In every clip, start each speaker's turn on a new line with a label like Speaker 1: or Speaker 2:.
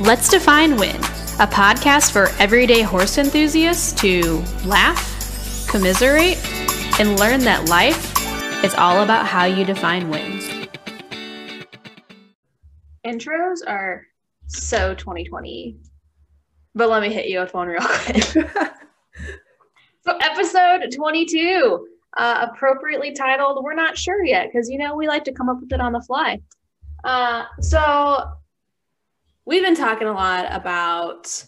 Speaker 1: Let's Define Win, a podcast for everyday horse enthusiasts to laugh, commiserate, and learn that life is all about how you define wins. Intros are so 2020, but let me hit you with one real quick. so, episode 22, uh, appropriately titled We're Not Sure Yet, because you know we like to come up with it on the fly. Uh, so, we've been talking a lot about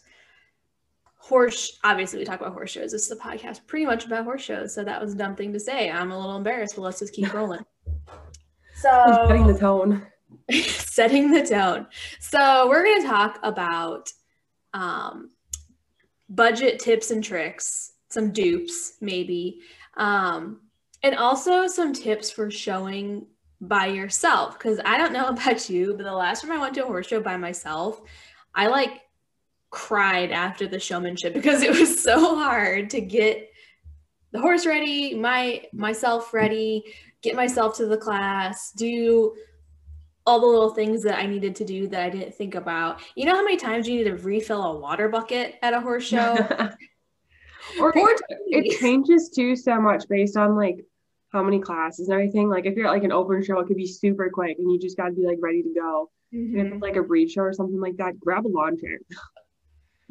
Speaker 1: horse obviously we talk about horse shows. This is a podcast pretty much about horse shows so that was a dumb thing to say. I'm a little embarrassed but let's just keep rolling. So
Speaker 2: setting the tone.
Speaker 1: Setting the tone. So we're going to talk about um, budget tips and tricks some dupes maybe um, and also some tips for showing by yourself because i don't know about you but the last time i went to a horse show by myself i like cried after the showmanship because it was so hard to get the horse ready, my myself ready, get myself to the class, do all the little things that I needed to do that I didn't think about. You know how many times you need to refill a water bucket at a horse show?
Speaker 2: or it, it changes too so much based on like how many classes and everything. Like if you're at like an open show, it could be super quick and you just gotta be like ready to go. Mm-hmm. And if it's like a breed show or something like that, grab a lawn chair.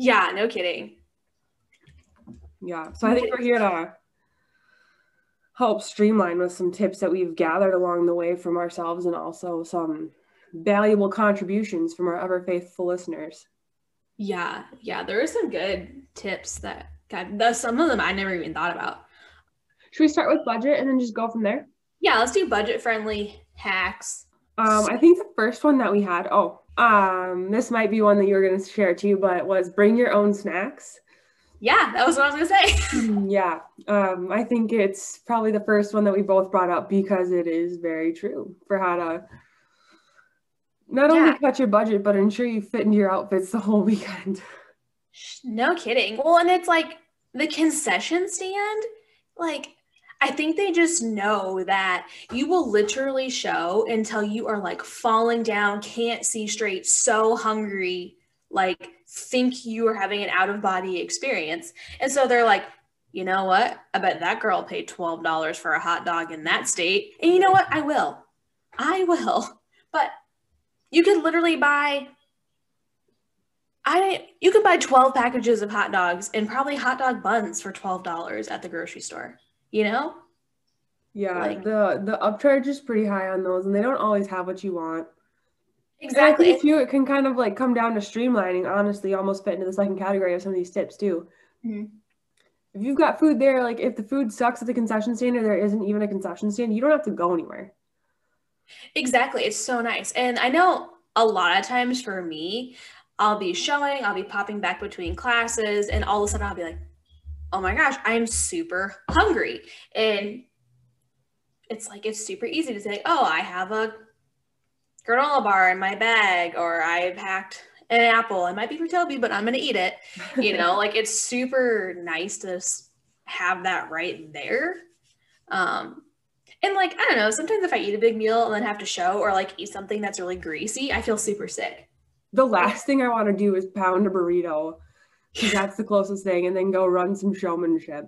Speaker 1: Yeah, no kidding.
Speaker 2: Yeah. So I think we're here to help streamline with some tips that we've gathered along the way from ourselves and also some valuable contributions from our ever faithful listeners.
Speaker 1: Yeah, yeah, there are some good tips that God, the, some of them I never even thought about.
Speaker 2: Should we start with budget and then just go from there?
Speaker 1: Yeah, let's do budget friendly hacks.
Speaker 2: Um, I think the first one that we had, oh, um, this might be one that you were going to share too, but was bring your own snacks.
Speaker 1: Yeah, that was what I was going to
Speaker 2: say. yeah, um, I think it's probably the first one that we both brought up because it is very true for how to not only cut your budget, but ensure you fit into your outfits the whole weekend.
Speaker 1: No kidding. Well, and it's like the concession stand, like I think they just know that you will literally show until you are like falling down, can't see straight, so hungry, like think you are having an out of body experience. And so they're like, you know what? I bet that girl paid $12 for a hot dog in that state. And you know what? I will. I will. But you could literally buy I you could buy 12 packages of hot dogs and probably hot dog buns for $12 at the grocery store you know?
Speaker 2: Yeah, like, the the upcharge is pretty high on those, and they don't always have what you want.
Speaker 1: Exactly.
Speaker 2: if you it can kind of like come down to streamlining. Honestly, almost fit into the second category of some of these tips too. Mm-hmm. If you've got food there, like if the food sucks at the concession stand or there isn't even a concession stand, you don't have to go anywhere.
Speaker 1: Exactly, it's so nice, and I know a lot of times for me, I'll be showing, I'll be popping back between classes, and all of a sudden I'll be like, oh my gosh, I'm super hungry. And it's like, it's super easy to say, oh, I have a granola bar in my bag, or I've packed an apple. It might be for Toby, but I'm going to eat it. You know, like it's super nice to have that right there. Um, and like, I don't know, sometimes if I eat a big meal and then have to show or like eat something that's really greasy, I feel super sick.
Speaker 2: The last thing I want to do is pound a burrito that's the closest thing, and then go run some showmanship.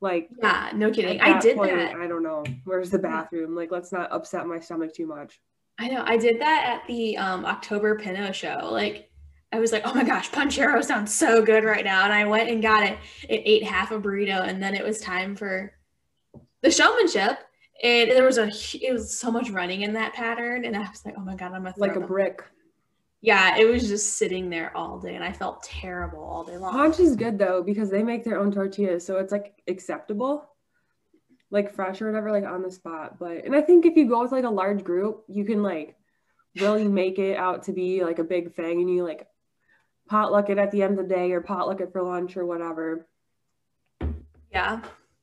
Speaker 2: Like,
Speaker 1: yeah, no kidding. I did
Speaker 2: point,
Speaker 1: that.
Speaker 2: I don't know. Where's the bathroom? Like, let's not upset my stomach too much.
Speaker 1: I know. I did that at the um, October Pinto show. Like, I was like, oh my gosh, Panchero sounds so good right now. And I went and got it. It ate half a burrito, and then it was time for the showmanship. And there was a, it was so much running in that pattern. And I was like, oh my God, I'm gonna
Speaker 2: like a brick
Speaker 1: yeah, it was just sitting there all day and I felt terrible all day long.
Speaker 2: Ponch is good though because they make their own tortillas, so it's like acceptable. Like fresh or whatever, like on the spot. But and I think if you go with like a large group, you can like really make it out to be like a big thing and you like potluck it at the end of the day or potluck it for lunch or whatever.
Speaker 1: Yeah.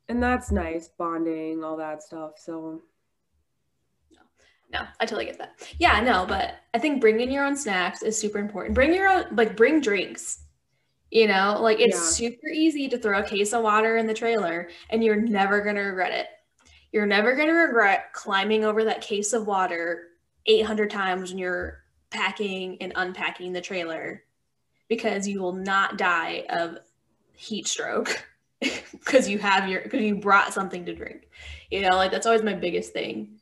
Speaker 2: And that's nice, bonding, all that stuff. So
Speaker 1: no, I totally get that. Yeah, no, but I think bringing your own snacks is super important. Bring your own, like, bring drinks. You know, like it's yeah. super easy to throw a case of water in the trailer and you're never going to regret it. You're never going to regret climbing over that case of water 800 times when you're packing and unpacking the trailer because you will not die of heat stroke because you have your because you brought something to drink. You know, like that's always my biggest thing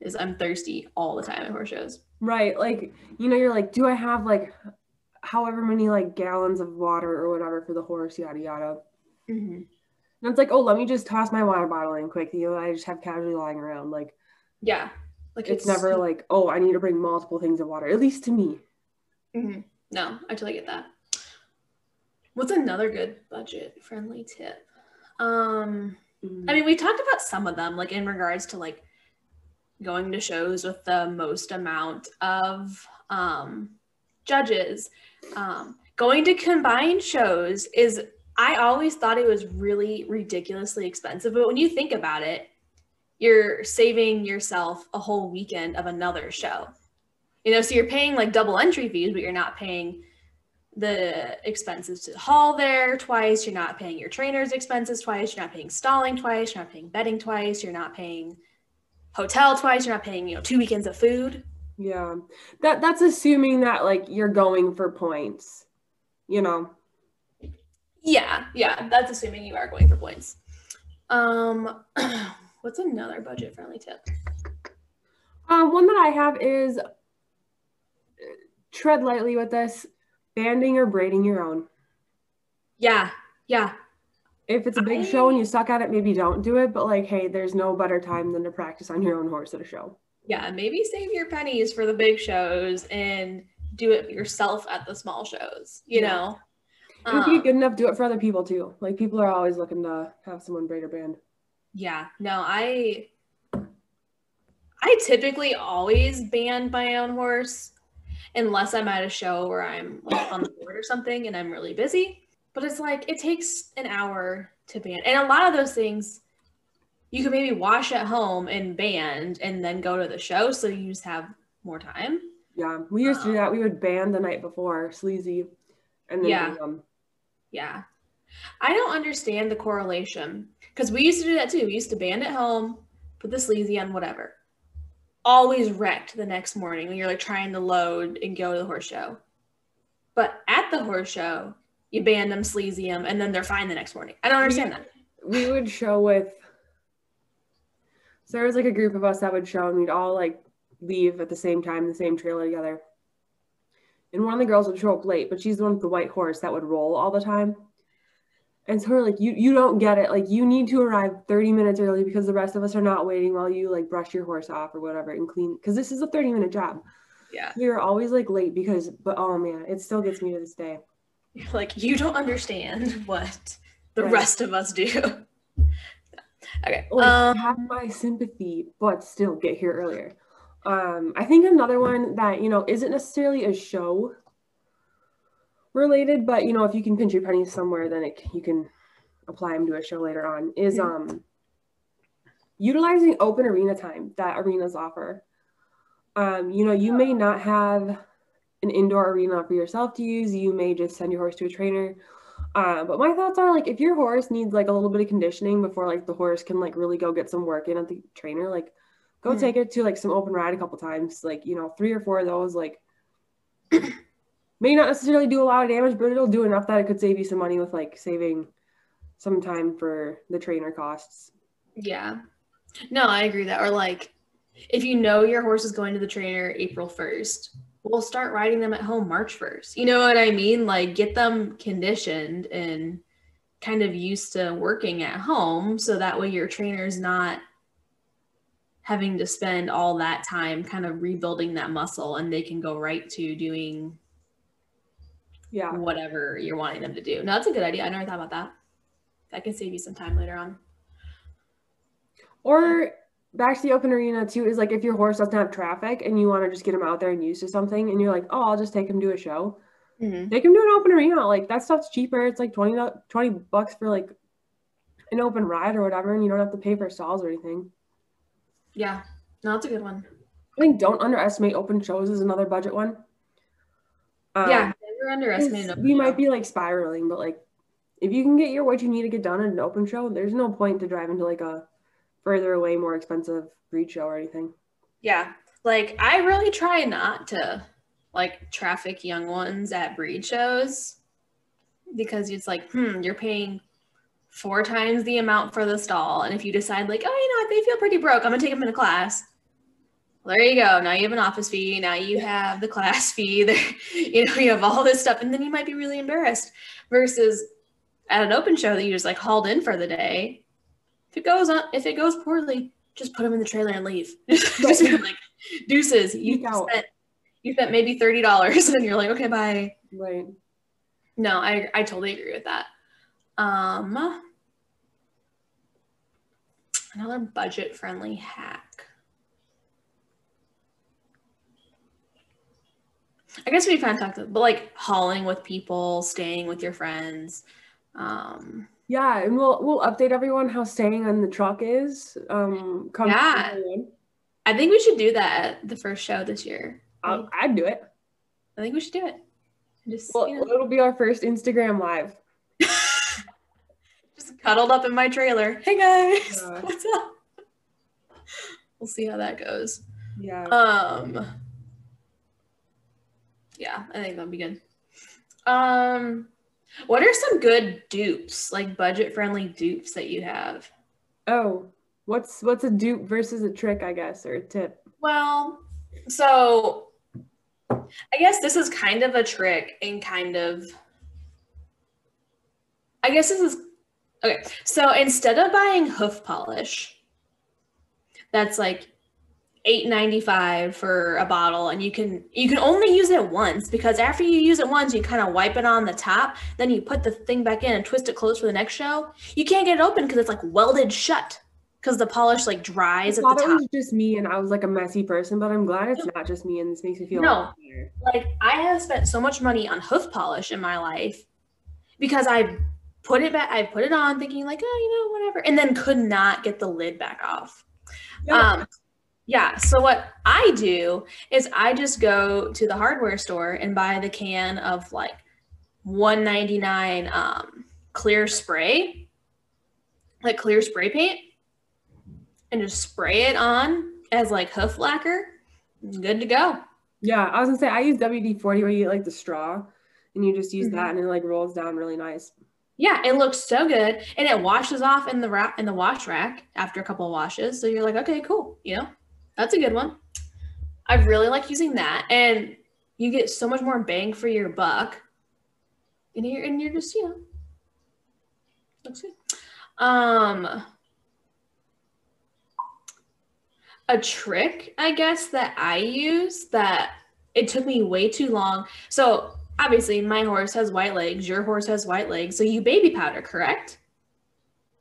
Speaker 1: is I'm thirsty all the time at horse shows.
Speaker 2: Right. Like, you know, you're like, do I have like however many like gallons of water or whatever for the horse, yada yada.
Speaker 1: Mm-hmm.
Speaker 2: And it's like, oh, let me just toss my water bottle in quick. You know, I just have casually lying around. Like,
Speaker 1: yeah, like
Speaker 2: it's, never like, oh, I need to bring multiple things of water. At least to me.
Speaker 1: Mm-hmm. No, I totally get that. What's another good budget friendly tip? Um. I mean, we talked about some of them, like in regards to like going to shows with the most amount of um, judges. Um, going to combined shows is, I always thought it was really ridiculously expensive. But when you think about it, you're saving yourself a whole weekend of another show. You know, so you're paying like double entry fees, but you're not paying the expenses to haul there twice. You're not paying your trainer's expenses twice. You're not paying stalling twice. You're not paying bedding twice. You're not paying hotel twice. You're not paying, you know, two weekends of food.
Speaker 2: Yeah. That that's assuming that like you're going for points, you know.
Speaker 1: Yeah, yeah, that's assuming you are going for points. Um what's another budget friendly tip?
Speaker 2: Um one that I have is tread lightly with this, banding or braiding your own.
Speaker 1: Yeah. Yeah
Speaker 2: if it's a big I, show and you suck at it, maybe don't do it. But like, hey, there's no better time than to practice on your own horse at a show.
Speaker 1: Yeah, maybe save your pennies for the big shows and do it yourself at the small shows. You yeah. know,
Speaker 2: and if you get good enough, do it for other people too. Like people are always looking to have someone braid or band.
Speaker 1: Yeah, no, I I typically always band my own horse unless I'm at a show where I'm like on the board or something and I'm really busy. But it's like it takes an hour to band. And a lot of those things you could maybe wash at home and band and then go to the show so you just have more time.
Speaker 2: Yeah. We used um, to do that. We would band the night before, sleazy, and then
Speaker 1: yeah. Yeah. I don't understand the correlation because we used to do that too. We used to band at home, put the sleazy on whatever. Always wrecked the next morning when you're like trying to load and go to the horse show. But at the horse show, you ban them, sleazy them, and then they're fine the next morning. I don't understand
Speaker 2: we,
Speaker 1: that.
Speaker 2: We would show with. So there was like a group of us that would show, and we'd all like leave at the same time, the same trailer together. And one of the girls would show up late, but she's the one with the white horse that would roll all the time. And so we're like, you you don't get it. Like you need to arrive 30 minutes early because the rest of us are not waiting while you like brush your horse off or whatever and clean because this is a 30 minute job.
Speaker 1: Yeah.
Speaker 2: We were always like late because but oh man, it still gets me to this day.
Speaker 1: like you don't understand what the right. rest of us do. okay.
Speaker 2: Like, um, have my sympathy, but still get here earlier. Um, I think another one that you know isn't necessarily a show related, but you know if you can pinch your pennies somewhere, then it, you can apply them to a show later on. Is um utilizing open arena time that arenas offer. Um, you know, you may not have an indoor arena for yourself to use. You may just send your horse to a trainer. Uh, but my thoughts are like if your horse needs like a little bit of conditioning before like the horse can like really go get some work in at the trainer, like go mm-hmm. take it to like some open ride a couple times. Like, you know, three or four of those, like may not necessarily do a lot of damage, but it'll do enough that it could save you some money with like saving some time for the trainer costs.
Speaker 1: Yeah. No, I agree that. Or like if you know your horse is going to the trainer April 1st, we'll start riding them at home March 1st. You know what I mean? Like get them conditioned and kind of used to working at home so that way your trainer's not having to spend all that time kind of rebuilding that muscle and they can go right to doing
Speaker 2: yeah
Speaker 1: whatever you're wanting them to do. No, that's a good idea. I never thought about that. That can save you some time later on.
Speaker 2: Or back to the open arena too is like if your horse doesn't have traffic and you want to just get him out there and used to something and you're like oh i'll just take him to a show. Mm-hmm. take him to an open arena like that stuff's cheaper. It's like 20 20 bucks for like an open ride or whatever and you don't have to pay for stalls or anything.
Speaker 1: Yeah no that's a good one.
Speaker 2: I think don't underestimate open shows is another budget one.
Speaker 1: Um, yeah never underestimate
Speaker 2: you might be like spiraling but like if you can get your what you need to get done at an open show there's no point to drive into like a further away, more expensive breed show or anything.
Speaker 1: Yeah. Like I really try not to like traffic young ones at breed shows because it's like, hmm, you're paying four times the amount for the stall. And if you decide, like, oh, you know what, they feel pretty broke, I'm gonna take them into class. Well, there you go. Now you have an office fee. Now you have the class fee. There, you know, you have all this stuff, and then you might be really embarrassed. Versus at an open show that you just like hauled in for the day. If it goes on, if it goes poorly, just put them in the trailer and leave. just like, deuces. You spent, you spent maybe thirty dollars, and you're like, okay, bye.
Speaker 2: Right.
Speaker 1: No, I I totally agree with that. Um, another budget friendly hack. I guess we kind of talked, about, but like hauling with people, staying with your friends. Um,
Speaker 2: yeah, and we'll we'll update everyone how staying on the truck is. Um,
Speaker 1: yeah, I think we should do that the first show this year.
Speaker 2: I'll, I'd do it.
Speaker 1: I think we should do it.
Speaker 2: Just well, you know. it'll be our first Instagram live.
Speaker 1: Just cuddled up in my trailer. Hey guys, yeah. what's up? We'll see how that goes.
Speaker 2: Yeah.
Speaker 1: Um yeah, I think that'll be good. Um, what are some good dupes, like budget friendly dupes that you have?
Speaker 2: Oh, what's what's a dupe versus a trick, I guess, or a tip?
Speaker 1: Well, so I guess this is kind of a trick and kind of I guess this is okay. So instead of buying hoof polish, that's like 8.95 for a bottle and you can you can only use it once because after you use it once you kind of wipe it on the top then you put the thing back in and twist it closed for the next show you can't get it open because it's like welded shut because the polish like dries
Speaker 2: I
Speaker 1: at the top.
Speaker 2: It was just me and I was like a messy person, but I'm glad it's not just me and this makes me feel
Speaker 1: no. Like I have spent so much money on hoof polish in my life because I put it back, I put it on thinking like, oh, you know, whatever, and then could not get the lid back off. Yeah. Um, yeah. So what I do is I just go to the hardware store and buy the can of like 199 um, clear spray, like clear spray paint, and just spray it on as like hoof lacquer. Good to go.
Speaker 2: Yeah, I was gonna say I use WD 40 where you get like the straw and you just use mm-hmm. that and it like rolls down really nice.
Speaker 1: Yeah, it looks so good and it washes off in the rack in the wash rack after a couple of washes. So you're like, okay, cool, you know. That's a good one. I really like using that. And you get so much more bang for your buck. And you're and you're just, you know, looks good. Um a trick, I guess, that I use that it took me way too long. So obviously my horse has white legs, your horse has white legs. So you baby powder, correct?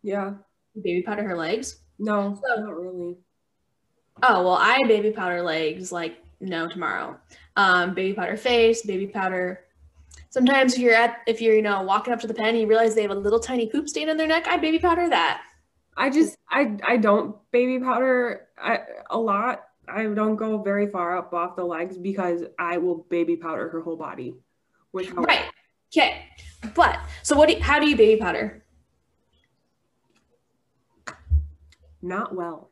Speaker 2: Yeah.
Speaker 1: You baby powder her legs?
Speaker 2: No, so, not really
Speaker 1: oh well i baby powder legs like no tomorrow. Um, baby powder face baby powder. Sometimes if you're at if you're you know walking up to the pen and you realize they have a little tiny poop stain on their neck i baby powder that.
Speaker 2: I just i i don't baby powder I, a lot. I don't go very far up off the legs because i will baby powder her whole body
Speaker 1: with right. Okay. But so what do you, how do you baby powder?
Speaker 2: Not well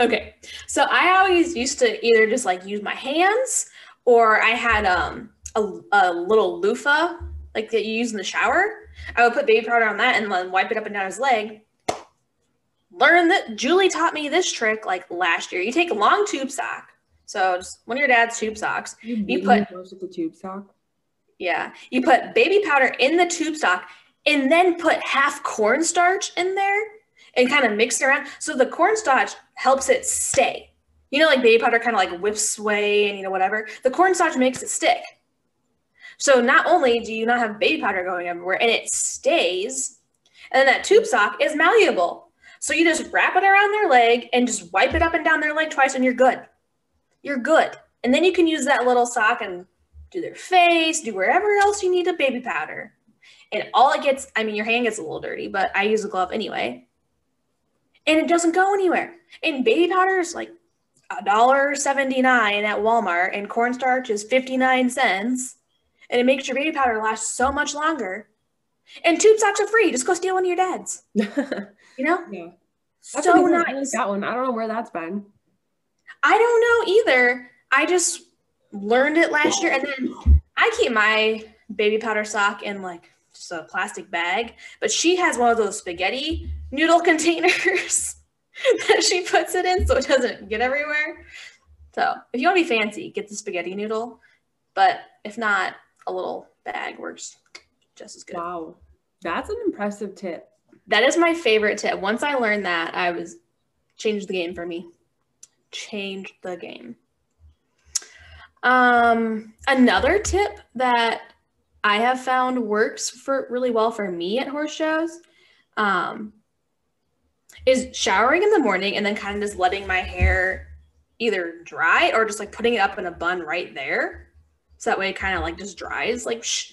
Speaker 1: okay. So I always used to either just like use my hands or I had um a, a little loofah like that you use in the shower. I would put baby powder on that and then wipe it up and down his leg. Learn that Julie taught me this trick like last year. You take a long tube sock. So just one of your dad's tube socks.
Speaker 2: You, you put the tube sock.
Speaker 1: Yeah. You put baby powder in the tube sock and then put half cornstarch in there and kind of mix it around. So the cornstarch helps it stay. You know, like baby powder kind of like whips away and you know, whatever. The cornstarch makes it stick. So not only do you not have baby powder going everywhere and it stays, and then that tube sock is malleable. So you just wrap it around their leg and just wipe it up and down their leg twice and you're good. You're good. And then you can use that little sock and do their face, do wherever else you need a baby powder. And all it gets, I mean, your hand gets a little dirty, but I use a glove anyway and it doesn't go anywhere. And baby powder is like a dollar seventy nine at Walmart, and cornstarch is fifty nine cents, and it makes your baby powder last so much longer. And tube socks are free. Just go steal one of your dad's. you know?
Speaker 2: Yeah. That's so nice. I like that one. I don't know where that's been.
Speaker 1: I don't know either. I just learned it last year, and then I keep my baby powder sock in like just a plastic bag, but she has one of those spaghetti noodle containers that she puts it in so it doesn't get everywhere. So if you want to be fancy, get the spaghetti noodle. But if not, a little bag works just as good.
Speaker 2: Wow. That's an impressive tip.
Speaker 1: That is my favorite tip. Once I learned that, I was changed the game for me. Changed the game. Um, another tip that I have found works for really well for me at horse shows um, is showering in the morning and then kind of just letting my hair either dry or just like putting it up in a bun right there. So that way it kind of like just dries like shh.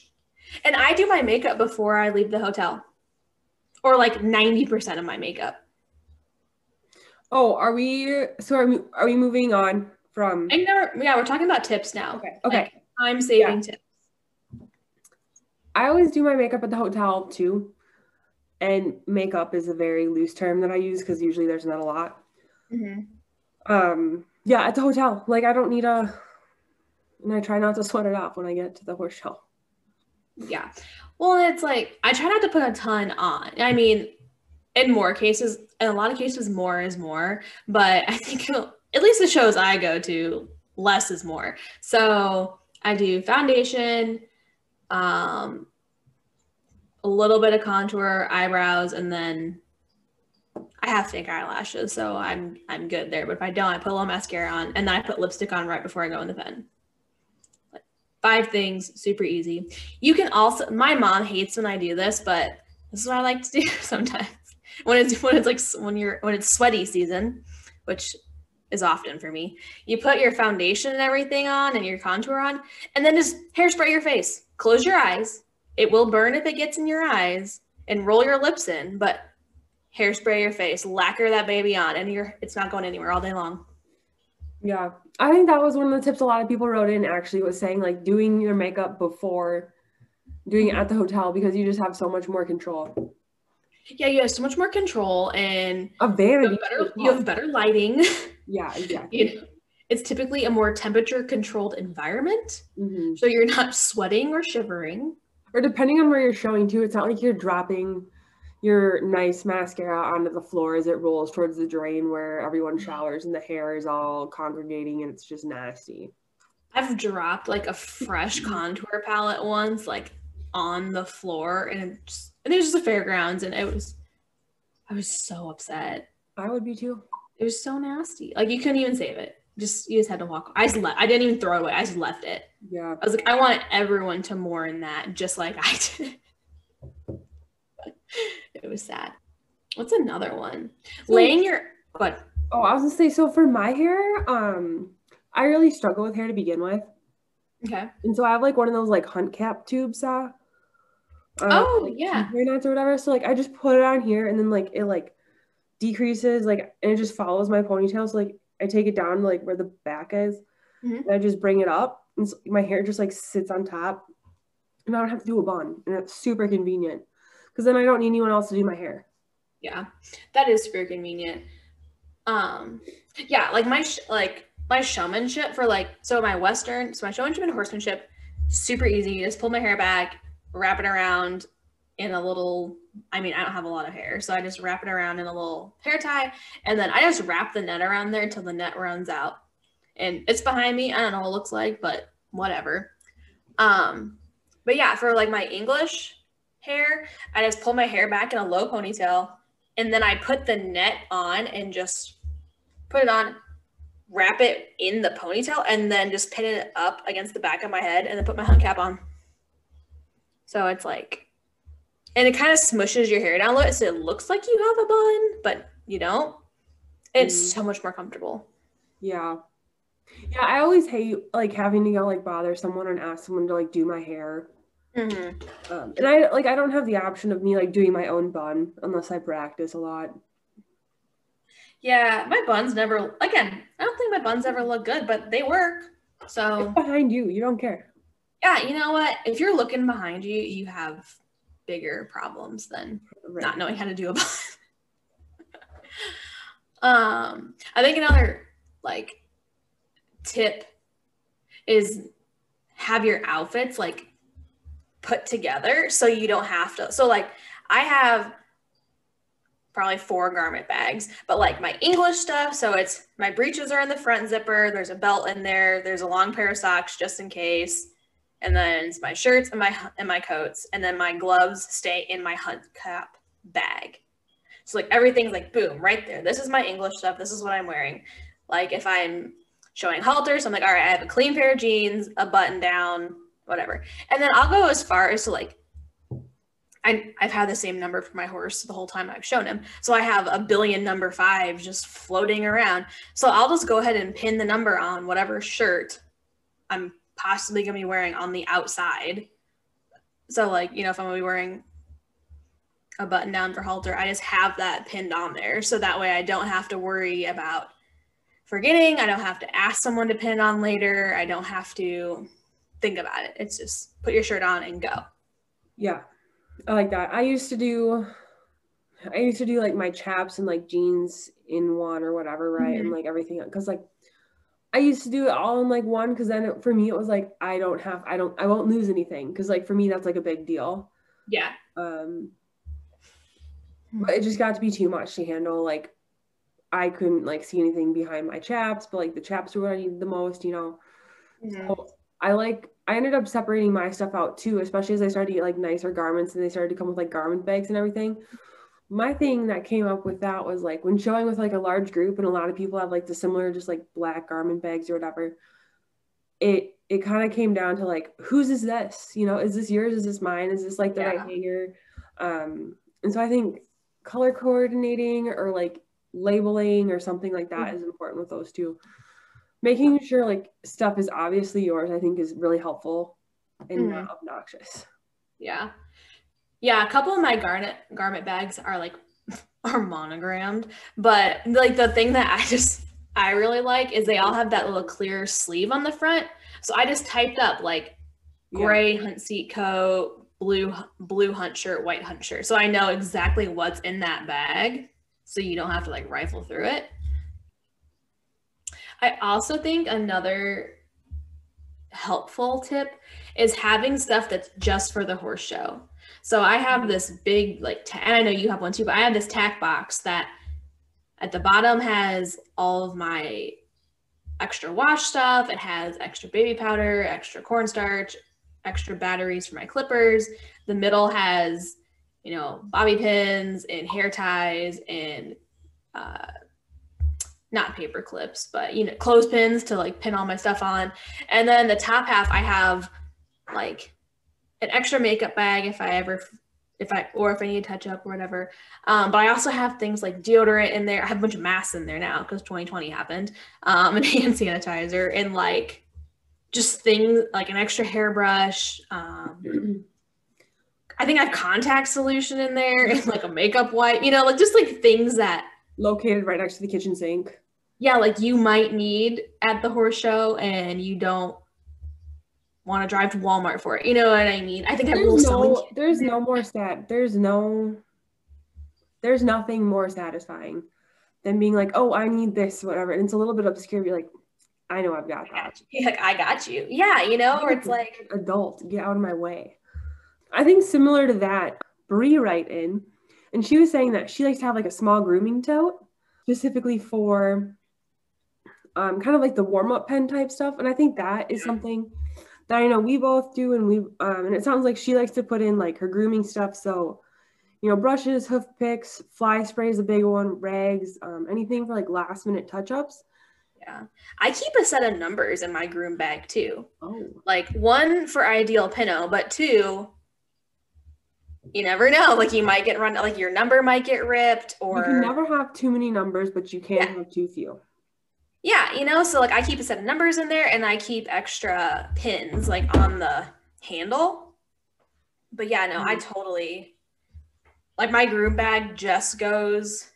Speaker 1: And I do my makeup before I leave the hotel. Or like 90% of my makeup.
Speaker 2: Oh, are we so are we are we moving on from
Speaker 1: I know yeah, we're talking about tips now.
Speaker 2: Okay. Okay.
Speaker 1: Like, time saving
Speaker 2: Yeah.
Speaker 1: tips.
Speaker 2: I always do my makeup at the hotel too. And makeup is a very loose term that I use because usually there's not a lot.
Speaker 1: Mm-hmm.
Speaker 2: Um, yeah, at the hotel. Like I don't need a and I try not to sweat it off when I get to the horse show.
Speaker 1: Yeah. Well, it's like I try not to put a ton on. I mean, in more cases, in a lot of cases, more is more. But I think at least the shows I go to, less is more. So I do foundation, um, a little bit of contour, eyebrows, and then I have fake eyelashes, so I'm I'm good there. But if I don't, I put a little mascara on, and then I put lipstick on right before I go in the pen. Five things, super easy. You can also. My mom hates when I do this, but this is what I like to do sometimes. When it's when it's like when you're when it's sweaty season, which is often for me. You put your foundation and everything on and your contour on, and then just hairspray your face. Close your eyes. It will burn if it gets in your eyes, and roll your lips in. But hairspray your face, lacquer that baby on, and you're it's not going anywhere all day long.
Speaker 2: Yeah. I think that was one of the tips a lot of people wrote in actually was saying like doing your makeup before doing it at the hotel because you just have so much more control.
Speaker 1: Yeah, you have so much more control, and
Speaker 2: A
Speaker 1: you
Speaker 2: vanity.
Speaker 1: have better, you have better lighting.
Speaker 2: Yeah, exactly.
Speaker 1: you know, it's typically a more temperature controlled environment,
Speaker 2: hmm
Speaker 1: so you're not sweating or shivering.
Speaker 2: Or depending on where you're showing to, it's not like you're dropping your nice mascara onto the floor as it rolls towards the drain where everyone showers and the hair is all congregating and it's just nasty.
Speaker 1: I've dropped like a fresh contour palette once, like on the floor, and it, just, and it was just a fairgrounds, and it was, I was so upset.
Speaker 2: I would be too.
Speaker 1: It was so nasty. Like you couldn't even save it. Just you just had to walk. I just left. I didn't even throw it away. I just left it.
Speaker 2: Yeah.
Speaker 1: I was like, I want everyone to mourn that, just like I did. it was sad. What's another one?
Speaker 2: So-
Speaker 1: Laying your but
Speaker 2: Oh, I was gonna say, so for my hair, um, I really struggle with hair to begin with.
Speaker 1: okay.
Speaker 2: And so I have like one of those like hunt cap tubes, uh, uh,
Speaker 1: Oh,
Speaker 2: like
Speaker 1: yeah.
Speaker 2: nuts or whatever. So like I just put it on here and then like it like decreases, like and it just follows my ponytail. So like I take it down to like where the back is,
Speaker 1: Mhm.
Speaker 2: and I just bring it up, and so my hair just like sits on top, and I don't have to do a bun, and it's super convenient because then I don't need anyone else to do my hair.
Speaker 1: Yeah, that is super convenient. Um, yeah, like my sh- like my showmanship for like so my western so my showmanship and horsemanship super easy. You just pull my hair back, wrap it around in a little. I mean, I don't have a lot of hair, so I just wrap it around in a little hair tie, and then I just wrap the net around there until the net runs out. And it's behind me. I don't know what it looks like, but whatever. Um, but yeah, for like my English hair, I just pull my hair back in a low ponytail and then I put the net on and just put it on, wrap it in the ponytail, and then just pin it up against the back of my head and then put my hunt cap on. So it's like, and it kind of smushes your hair down a little, so it looks like you have a bun, but you don't. It's
Speaker 2: Mm.
Speaker 1: so much more comfortable.
Speaker 2: Yeah. Yeah, I always hate like having to go like bother someone and ask someone to like do my hair.
Speaker 1: Mm-hmm.
Speaker 2: Um, and I like I don't have the option of me like doing my own bun unless I practice a lot.
Speaker 1: Yeah, my buns never, again, I don't think my buns ever look good, but they work. So.
Speaker 2: It's behind you. You don't care.
Speaker 1: Yeah, you know what? If you're looking behind you, you have bigger problems than
Speaker 2: Right.
Speaker 1: not knowing how to do a bun. um, I think another like tip is have your outfits like put together so you don't have to. So like I have probably four garment bags, but like my English stuff, so it's my breeches are in the front zipper, there's a belt in there, there's a long pair of socks just in case. And then it's my shirts and my and my coats, and then my gloves stay in my hunt cap bag. So like everything's like boom right there. This is my English stuff. This is what I'm wearing. Like if I'm showing halters, I'm like, all right, I have a clean pair of jeans, a button down, whatever. And then I'll go as far as to like, I, I've had the same number for my horse the whole time I've shown him. So I have a billion number five just floating around. So I'll just go ahead and pin the number on whatever shirt I'm possibly to be wearing on the outside. So like, you know, if I'm to be wearing a button down for halter, I just have that pinned on there. So that way I don't have to worry about forgetting. I don't have to ask someone to pin on later. I don't have to think about it. It's just put your shirt on and go.
Speaker 2: Yeah. I like that. I used to do I used to do like my chaps and like jeans in one or whatever, right? Mm-hmm. And like everything cuz like I used to do it all in like one cuz then it, for me it was like I don't have I don't I won't lose anything cuz like for me that's like a big deal.
Speaker 1: Yeah.
Speaker 2: Um but it just got to be too much to handle like I couldn't like see anything behind my chaps, but like the chaps were what I needed the most, you know. Mm-hmm. So I like I ended up separating my stuff out too, especially as I started to get like nicer garments and they started to come with like garment bags and everything. My thing that came up with that was like when showing with like a large group and a lot of people have like the similar just like black garment bags or whatever, it it kind of came down to like whose is this? You know, is this yours? Is this mine? Is this like the yeah. right hanger? Um, and so I think color coordinating or like labeling or something like that mm-hmm. is important with those two making sure like stuff is obviously yours i think is really helpful and mm-hmm. not obnoxious
Speaker 1: yeah yeah a couple of my garnet garment bags are like are monogrammed but like the thing that i just i really like is they all have that little clear sleeve on the front so i just typed up like gray yeah. hunt seat coat blue blue hunt shirt white hunt shirt so i know exactly what's in that bag so you don't have to like rifle through it. I also think another helpful tip is having stuff that's just for the horse show. So I have this big like, ta- and I know you have one too, but I have this tack box that at the bottom has all of my extra wash stuff. It has extra baby powder, extra cornstarch, extra batteries for my clippers. The middle has you know, bobby pins and hair ties and uh, not paper clips, but you know, clothespins to like pin all my stuff on. And then the top half, I have like an extra makeup bag if I ever, if I, or if I need to touch up or whatever. Um, but I also have things like deodorant in there. I have a bunch of masks in there now because 2020 happened, um, and hand sanitizer and like just things like an extra hairbrush. Um, I think I have contact solution in there and like a makeup wipe, you know, like just like things that
Speaker 2: located right next to the kitchen sink.
Speaker 1: Yeah, like you might need at the horse show and you don't want to drive to Walmart for it. You know what I mean? I think
Speaker 2: there's I will no, There's no more sad. There's no there's nothing more satisfying than being like, oh, I need this, whatever. And it's a little bit obscure. You're like, I know I've got that.
Speaker 1: Like, I got you. Yeah, you know, where it's like
Speaker 2: adult, get out of my way. I think similar to that, Brie write in, and she was saying that she likes to have like a small grooming tote specifically for um, kind of like the warm up pen type stuff. And I think that is something that I know we both do. And we, um, and it sounds like she likes to put in like her grooming stuff. So, you know, brushes, hoof picks, fly spray is a big one, rags, um, anything for like last minute touch ups.
Speaker 1: Yeah. I keep a set of numbers in my groom bag too.
Speaker 2: Oh.
Speaker 1: Like one for ideal pinto, but two you never know. Like you might get run, like your number might get ripped, or
Speaker 2: you can never have too many numbers, but you can yeah. have too few.
Speaker 1: Yeah, you know, so like I keep a set of numbers in there, and I keep extra pins like on the handle. But yeah, no, mm-hmm. I totally like my groom bag just goes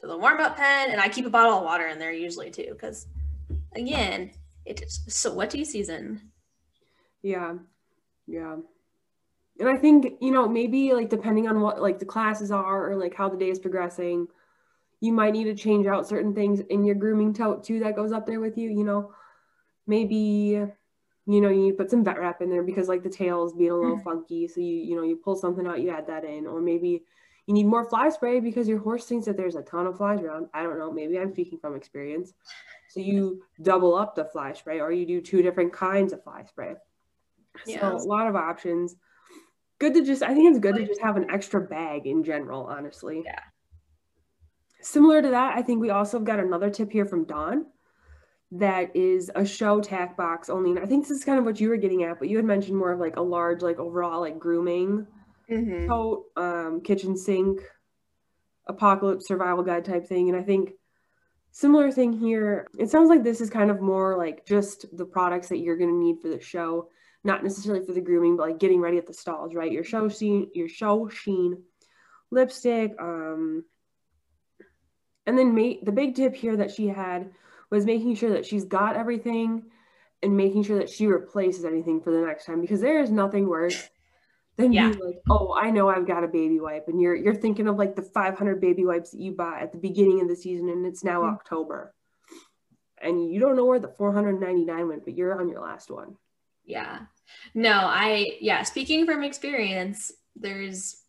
Speaker 1: to the warm up pen, and I keep a bottle of water in there usually too, because again, it's sweaty season.
Speaker 2: Yeah, yeah and I think, you know, maybe like depending on what like the classes are or like how the day is progressing, you might need to change out certain things in your grooming tote too that goes up there with you, you know. Maybe you know, you put some vet wrap in there because like the tail is being a little
Speaker 1: Mhm.
Speaker 2: funky. So you, you know, you pull something out, you add that in, or maybe you need more fly spray because your horse thinks that there's a ton of flies around. I don't know. Maybe I'm speaking from experience. So you double up the fly spray or you do two different kinds of fly spray. So a lot of options. Good to just, I think it's good to just have an extra bag in general, honestly.
Speaker 1: Yeah.
Speaker 2: Similar to that, I think we also got another tip here from Dawn that is a show tack box only. And I think this is kind of what you were getting at, but you had mentioned more of like a large, like overall, like grooming
Speaker 1: Mhm.
Speaker 2: coat, um, kitchen sink, apocalypse survival guide type thing. And I think similar thing here. It sounds like this is kind of more like just the products that you're going to need for the show, not necessarily for the grooming, but like getting ready at the stalls, right? Your show sheen, your show sheen, lipstick, um, and then ma- the big tip here that she had was making sure that she's got everything and making sure that she replaces anything for the next time because there is nothing worse than
Speaker 1: Yeah.
Speaker 2: being like, oh, I know I've got a baby wipe, and you're you're thinking of like the 500 baby wipes that you bought at the beginning of the season, and it's now
Speaker 1: Mhm.
Speaker 2: October, and you don't know where the 499 went, but you're on your last one.
Speaker 1: Yeah. No, I, yeah, speaking from experience, there's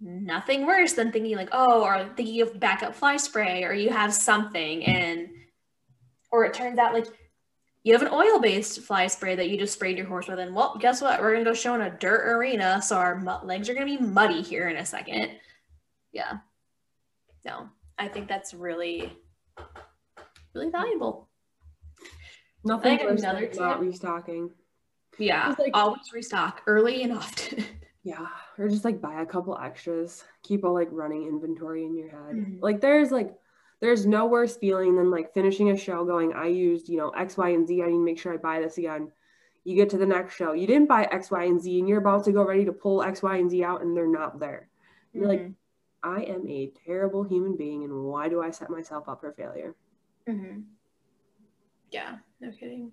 Speaker 1: nothing worse than thinking like, oh, or thinking of backup fly spray, or you have something mm-hmm. and, or it turns out like you have an oil based fly spray that you just sprayed your horse with. And well, guess what? We're going to go show in a dirt arena. So our legs are going to be muddy here in a second. Yeah. No, I think that's really, really mm-hmm. valuable.
Speaker 2: Nothing
Speaker 1: another
Speaker 2: not restocking.
Speaker 1: Yeah.
Speaker 2: Like-
Speaker 1: always restock early and often.
Speaker 2: Yeah, or just like buy a couple extras. Keep a like running inventory in your head.
Speaker 1: Mhm.
Speaker 2: Like there's like there's no worse feeling than like finishing a show going, I used, you know, X, Y, and Z. I need to make sure I buy this again. You get to the next show. You didn't buy X, Y, and Z, and you're about to go ready to pull X, Y, and Z out, and they're not there. You're like,
Speaker 1: Mhm.
Speaker 2: I am a terrible human being, and why do I set myself up for failure?
Speaker 1: hmm Yeah, no kidding.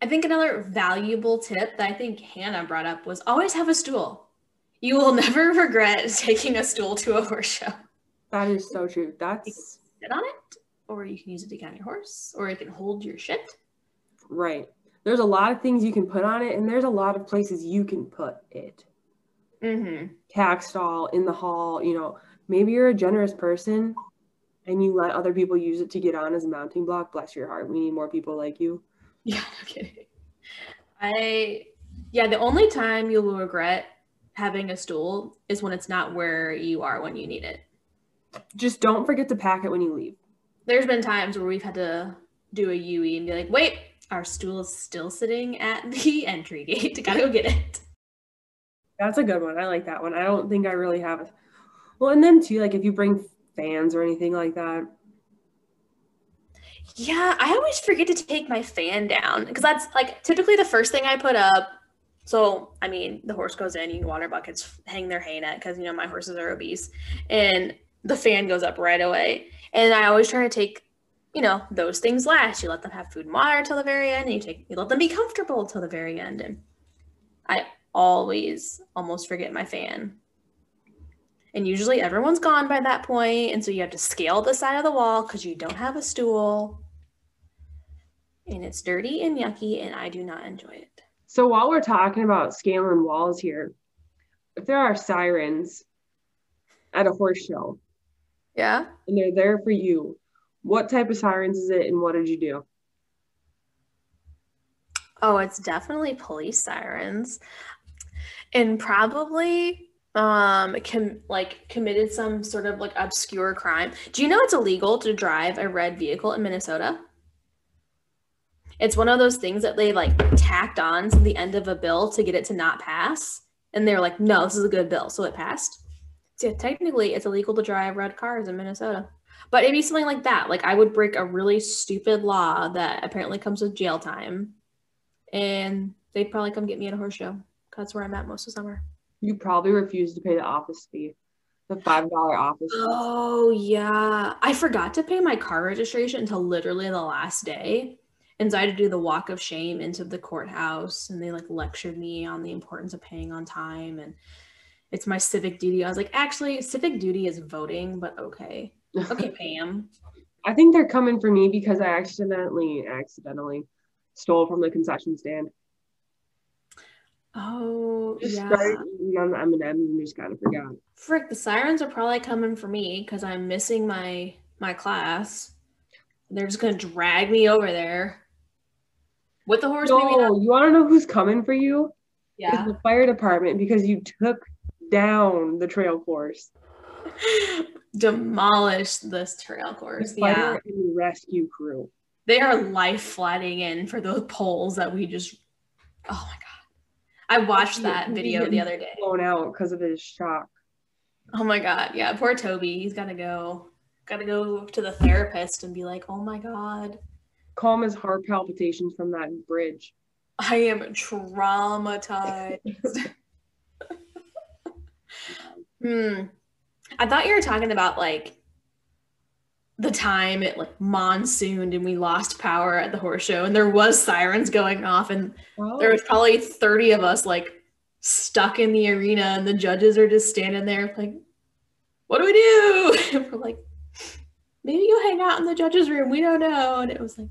Speaker 1: I think another valuable tip that I think Hannah brought up was always have a stool. You will never regret taking a stool to a horse show.
Speaker 2: That is so true. That's
Speaker 1: Sit on it, or you can use it to get on your horse, or it can hold your shit.
Speaker 2: right. There's a lot of things you can put on it, and there's a lot of places you can put it.
Speaker 1: Mm-hmm.
Speaker 2: tack stall in the hall you know maybe you're a generous person and you let other people use it to get on as a mounting block bless your heart we need more people like you
Speaker 1: Yeah, no kidding. I, yeah, the only time you will regret having a stool is when it's not where you are when you need it.
Speaker 2: just don't forget to pack it when you leave
Speaker 1: there's been times where we've had to do a UE and be like, wait, our stool is still sitting at the entry gate. Gotta go get it.
Speaker 2: that's a good one i like that one i don't think i really have it well and then too like if you bring fans or anything like that
Speaker 1: Yeah, I always forget to take my fan down because that's like typically the first thing I put up. So, I mean, the horse goes in, you water buckets, hang their hay net because, you know, my horses are obese, and the fan goes up right away. And I always try to take, you know, those things last. You let them have food and water till the very end, and you take, you let them be comfortable till the very end. And I always almost forget my fan. And usually everyone's gone by that point, and so you have to scale the side of the wall because you don't have a stool and it's dirty and yucky and I do not enjoy it.
Speaker 2: so while we're talking about scaling walls here if there are sirens at a horse show
Speaker 1: Yeah.
Speaker 2: and they're there for you what type of sirens is it and what did you do
Speaker 1: Oh, it's definitely police sirens. And probably um com- like committed some sort of like obscure crime. Do you know it's illegal to drive a red vehicle in Minnesota? It's one of those things that they like tacked on to the end of a bill to get it to not pass. And they're like, no, this is a good bill. So it passed. So yeah, technically it's illegal to drive red cars in Minnesota. But it'd be something like that. Like I would break a really stupid law that apparently comes with jail time. And they'd probably come get me at a horse show. That's where I'm at most of summer.
Speaker 2: You probably refused to pay the office fee the five dollar office fee.
Speaker 1: Oh yeah. I forgot to pay my car registration until literally the last day. And so I had to do the walk of shame into the courthouse and they like lectured me on the importance of paying on time and it's my civic duty. I was like, actually, civic duty is voting, but okay. Okay, Pam.
Speaker 2: I think they're coming for me because I accidentally, accidentally stole from the concession stand. Just
Speaker 1: yeah.
Speaker 2: eating on the M and just kind of forgot.
Speaker 1: Frick, the sirens are probably coming for me because I'm missing my my class. They're just gonna drag me over there with the horse.
Speaker 2: No, you want to know who's coming for you? It's
Speaker 1: Yeah.
Speaker 2: the fire department because you took down the trail course.
Speaker 1: Demolish this trail
Speaker 2: The
Speaker 1: course.
Speaker 2: fire
Speaker 1: Yeah.
Speaker 2: and rescue crew.
Speaker 1: They are life flatting in for those poles that we just. Oh my god! I watched that video the other day.
Speaker 2: Blown out because of his shock.
Speaker 1: Oh my god! Yeah, poor Toby. He's gotta go. Gotta go to the therapist and be like, "Oh my god,
Speaker 2: Calm his heart palpitations from that bridge.
Speaker 1: I am traumatized." hmm. I thought you were talking about like the time it like monsooned and we lost power at the horse show and there was sirens going off and
Speaker 2: Oh,
Speaker 1: there was oh. probably 30 of us like stuck in the arena and the judges are just standing there like what do we do? And we're like maybe you hang out in the judges room. We don't know. And it was like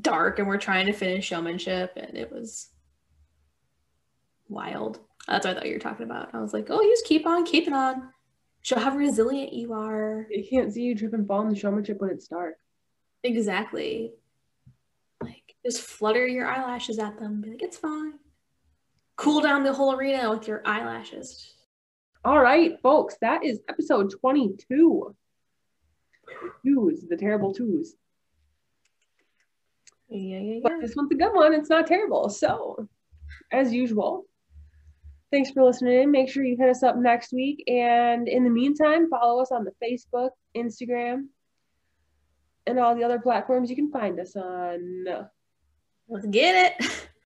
Speaker 1: dark and we're trying to finish showmanship and it was wild. That's what i thought you were talking about. I was like oh you just keep on keeping on show how resilient you are
Speaker 2: They can't see you trip and fall in the showmanship when it's dark.
Speaker 1: exactly like just flutter your eyelashes at them be like it's fine cool down the whole arena with your eyelashes
Speaker 2: All right, folks, that is episode 22. Twos, the terrible twos.
Speaker 1: yeah yeah yeah.
Speaker 2: But this one's a good one. It's not terrible. So, as usual, thanks for listening in. Make sure you hit us up next week. And in the meantime, follow us on the Facebook, Instagram, and all the other platforms you can find us on.
Speaker 1: let's get it